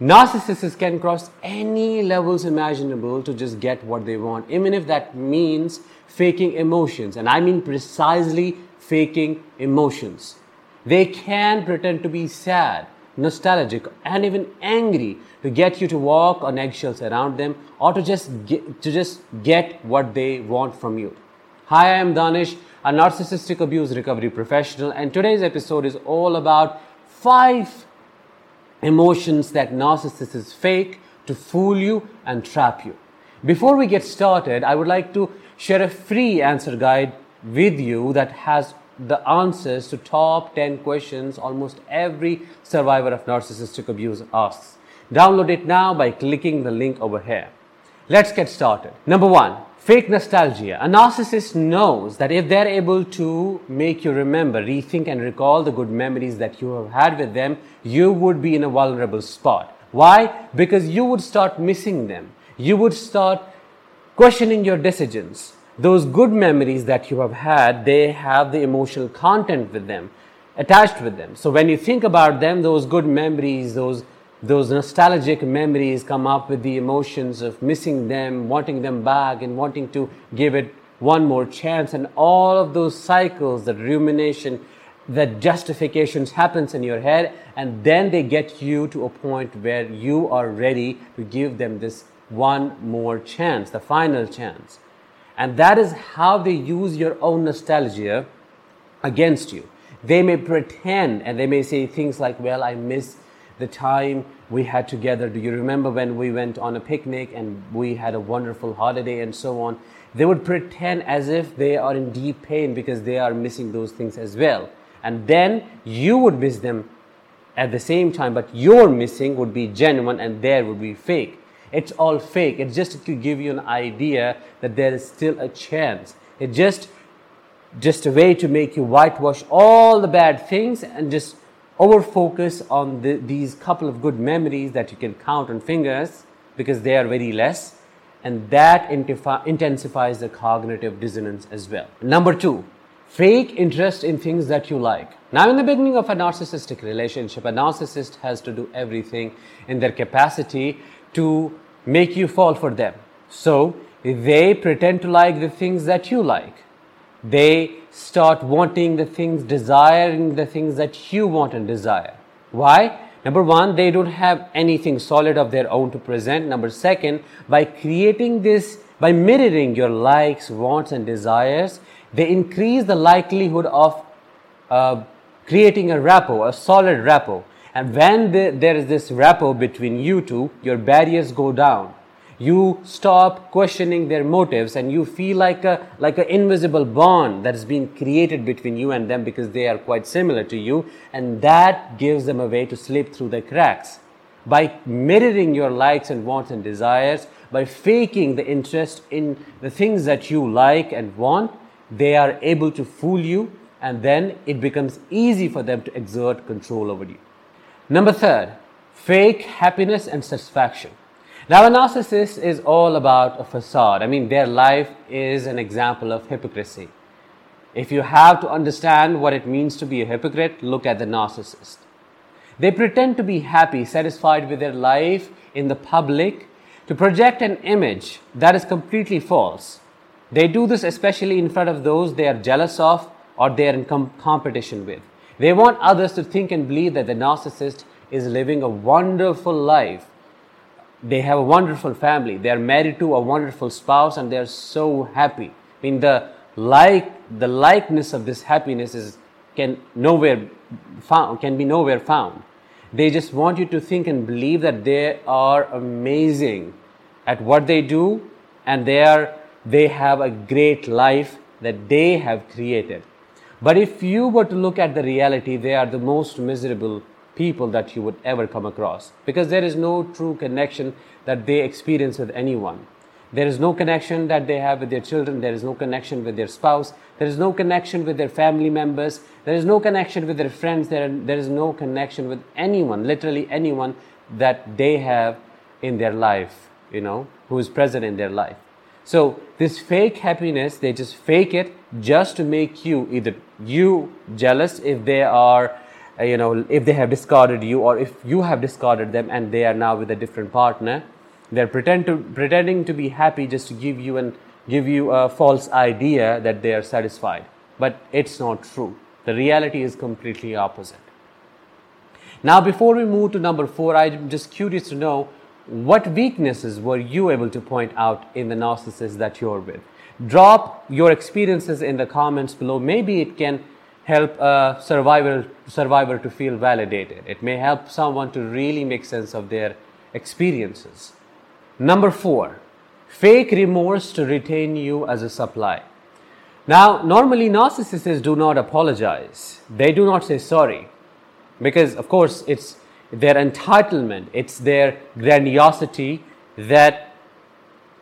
Narcissists can cross any levels imaginable to just get what they want, even if that means faking emotions. And I mean precisely faking emotions. They can pretend to be sad, nostalgic, and even angry to get you to walk on eggshells around them or to just get, to just get what they want from you. Hi, I am Danish, a narcissistic abuse recovery professional, and today's episode is all about five emotions that narcissists fake to fool you and trap you. Before we get started, I would like to share a free answer guide with you that has the answers to top 10 questions almost every survivor of narcissistic abuse asks. Download it now by clicking the link over here. Let's get started. Number one, fake nostalgia. A narcissist knows that if they're able to make you remember, rethink, and recall the good memories that you have had with them, you would be in a vulnerable spot. Why? Because you would start missing them. You would start questioning your decisions those good memories that you have had, they have the emotional content with them, attached with them. So when you think about them, those good memories, those those nostalgic memories come up with the emotions of missing them, wanting them back, and wanting to give it one more chance. And all of those cycles, that rumination, that justifications happens in your head, and then they get you to a point where you are ready to give them this one more chance, the final chance. And that is how they use your own nostalgia against you. They may pretend and they may say things like, Well, I miss the time we had together. Do you remember when we went on a picnic and we had a wonderful holiday and so on? They would pretend as if they are in deep pain because they are missing those things as well. And then you would miss them at the same time, but your missing would be genuine and there would be fake. It's all fake. It's just to give you an idea that there is still a chance. It's just just a way to make you whitewash all the bad things and just over focus on the, these couple of good memories that you can count on fingers because they are very less and that intensifies the cognitive dissonance as well. Number two, fake interest in things that you like. Now, in the beginning of a narcissistic relationship, a narcissist has to do everything in their capacity to make you fall for them. So they pretend to like the things that you like. They start wanting the things, desiring the things that you want and desire. Why? Number one, they don't have anything solid of their own to present. Number second, by creating this, by mirroring your likes, wants, and desires, they increase the likelihood of uh, creating a rapport, a solid rapport. And when the, there is this rapport between you two, your barriers go down. You stop questioning their motives and you feel like a like an invisible bond that has been created between you and them because they are quite similar to you, and that gives them a way to slip through the cracks. By mirroring your likes and wants and desires, by faking the interest in the things that you like and want, they are able to fool you, and then it becomes easy for them to exert control over you. Number third, fake happiness and satisfaction. Now, a narcissist is all about a facade. I mean, their life is an example of hypocrisy. If you have to understand what it means to be a hypocrite, look at the narcissist. They pretend to be happy, satisfied with their life in the public to project an image that is completely false. They do this especially in front of those they are jealous of or they are in com- competition with. They want others to think and believe that the narcissist is living a wonderful life. They have a wonderful family. They are married to a wonderful spouse and they are so happy. I mean, the like the likeness of this happiness is can nowhere found can be nowhere found. They just want you to think and believe that they are amazing at what they do and they are they have a great life that they have created. But if you were to look at the reality, they are the most miserable people that you would ever come across because there is no true connection that they experience with anyone. There is no connection that they have with their children. There is no connection with their spouse. There is no connection with their family members. There is no connection with their friends. There, there is no connection with anyone, literally anyone that they have in their life, you know, who is present in their life. So this fake happiness, they just fake it just to make you either you jealous if they are Uh, you know, if they have discarded you or if you have discarded them and they are now with a different partner, they're pretend to, pretending to be happy just to give you and give you a false idea that they are satisfied. But it's not true. The reality is completely opposite. Now, before we move to number four, I'm just curious to know what weaknesses were you able to point out in the narcissist that you're with? Drop your experiences in the comments below. Maybe it can help a survivor, survivor to feel validated. It may help someone to really make sense of their experiences. Number four, fake remorse to retain you as a supply. Now, normally narcissists do not apologize. They do not say sorry because, of course, it's their entitlement, it's their grandiosity that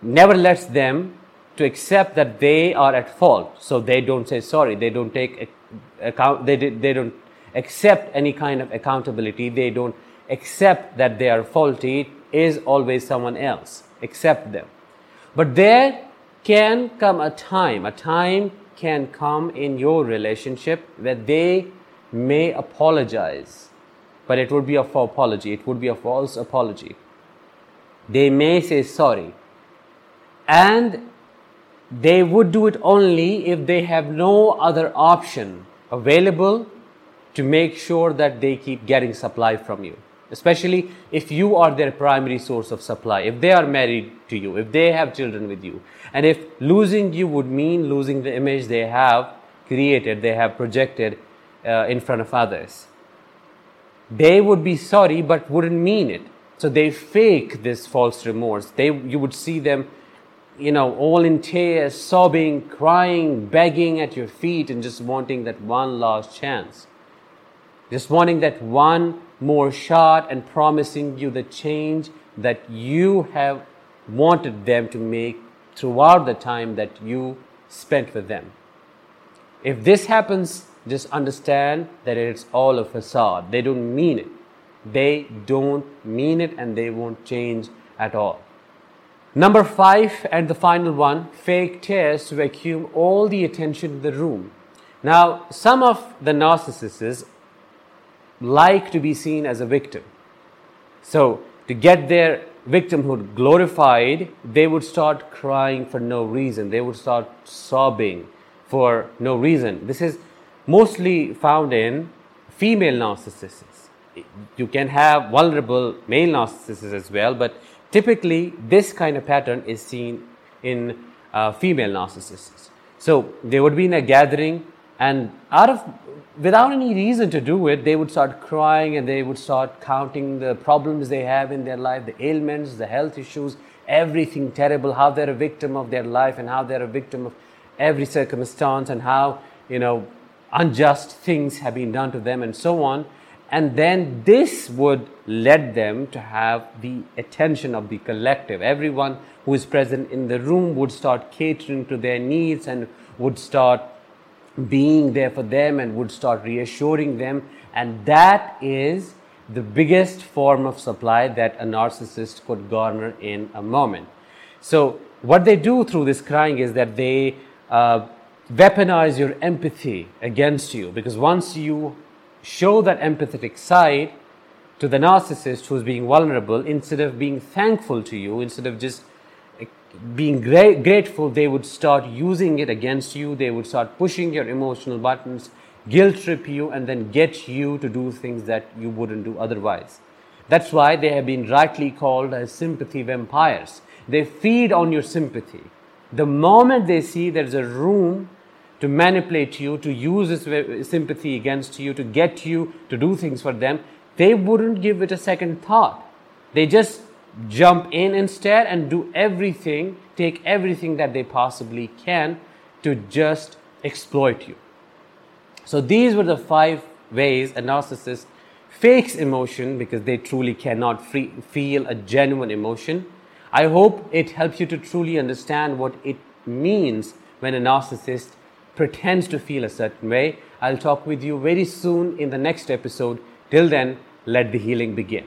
never lets them to accept that they are at fault. So they don't say sorry. They don't take account. They, they don't accept any kind of accountability. They don't accept that they are faulty. Is always someone else. Accept them. But there can come a time, a time can come in your relationship where they may apologize but it would be a false apology. It would be a false apology. They may say sorry. And they would do it only if they have no other option available to make sure that they keep getting supply from you. Especially if you are their primary source of supply, if they are married to you, if they have children with you, and if losing you would mean losing the image they have created, they have projected uh, in front of others they would be sorry but wouldn't mean it. So they fake this false remorse. They, you would see them, you know, all in tears, sobbing, crying, begging at your feet, and just wanting that one last chance. Just wanting that one more shot and promising you the change that you have wanted them to make throughout the time that you spent with them. If this happens just understand that it's all a facade. They don't mean it. They don't mean it and they won't change at all. Number five, and the final one fake tears to vacuum all the attention in the room. Now, some of the narcissists like to be seen as a victim. So, to get their victimhood glorified, they would start crying for no reason. They would start sobbing for no reason. This is mostly found in female narcissists. You can have vulnerable male narcissists as well, but typically this kind of pattern is seen in uh, female narcissists. So they would be in a gathering and out of without any reason to do it, they would start crying and they would start counting the problems they have in their life, the ailments, the health issues, everything terrible, how they're a victim of their life and how they're a victim of every circumstance and how, you know, unjust things have been done to them and so on. And then this would lead them to have the attention of the collective. Everyone who is present in the room would start catering to their needs and would start being there for them and would start reassuring them. And that is the biggest form of supply that a narcissist could garner in a moment. So, what they do through this crying is that they uh, weaponize your empathy against you because once you show that empathetic side to the narcissist who's being vulnerable, instead of being thankful to you, instead of just eh, being gra- grateful, they would start using it against you. They would start pushing your emotional buttons, guilt trip you, and then get you to do things that you wouldn't do otherwise. That's why they have been rightly called as sympathy vampires. They feed on your sympathy. The moment they see there's a room to manipulate you, to use this sympathy against you, to get you to do things for them, they wouldn't give it a second thought. They just jump in instead and do everything, take everything that they possibly can to just exploit you. So these were the five ways a narcissist fakes emotion because they truly cannot free, feel a genuine emotion. I hope it helps you to truly understand what it means when a narcissist pretends to feel a certain way. I'll talk with you very soon in the next episode. Till then, let the healing begin.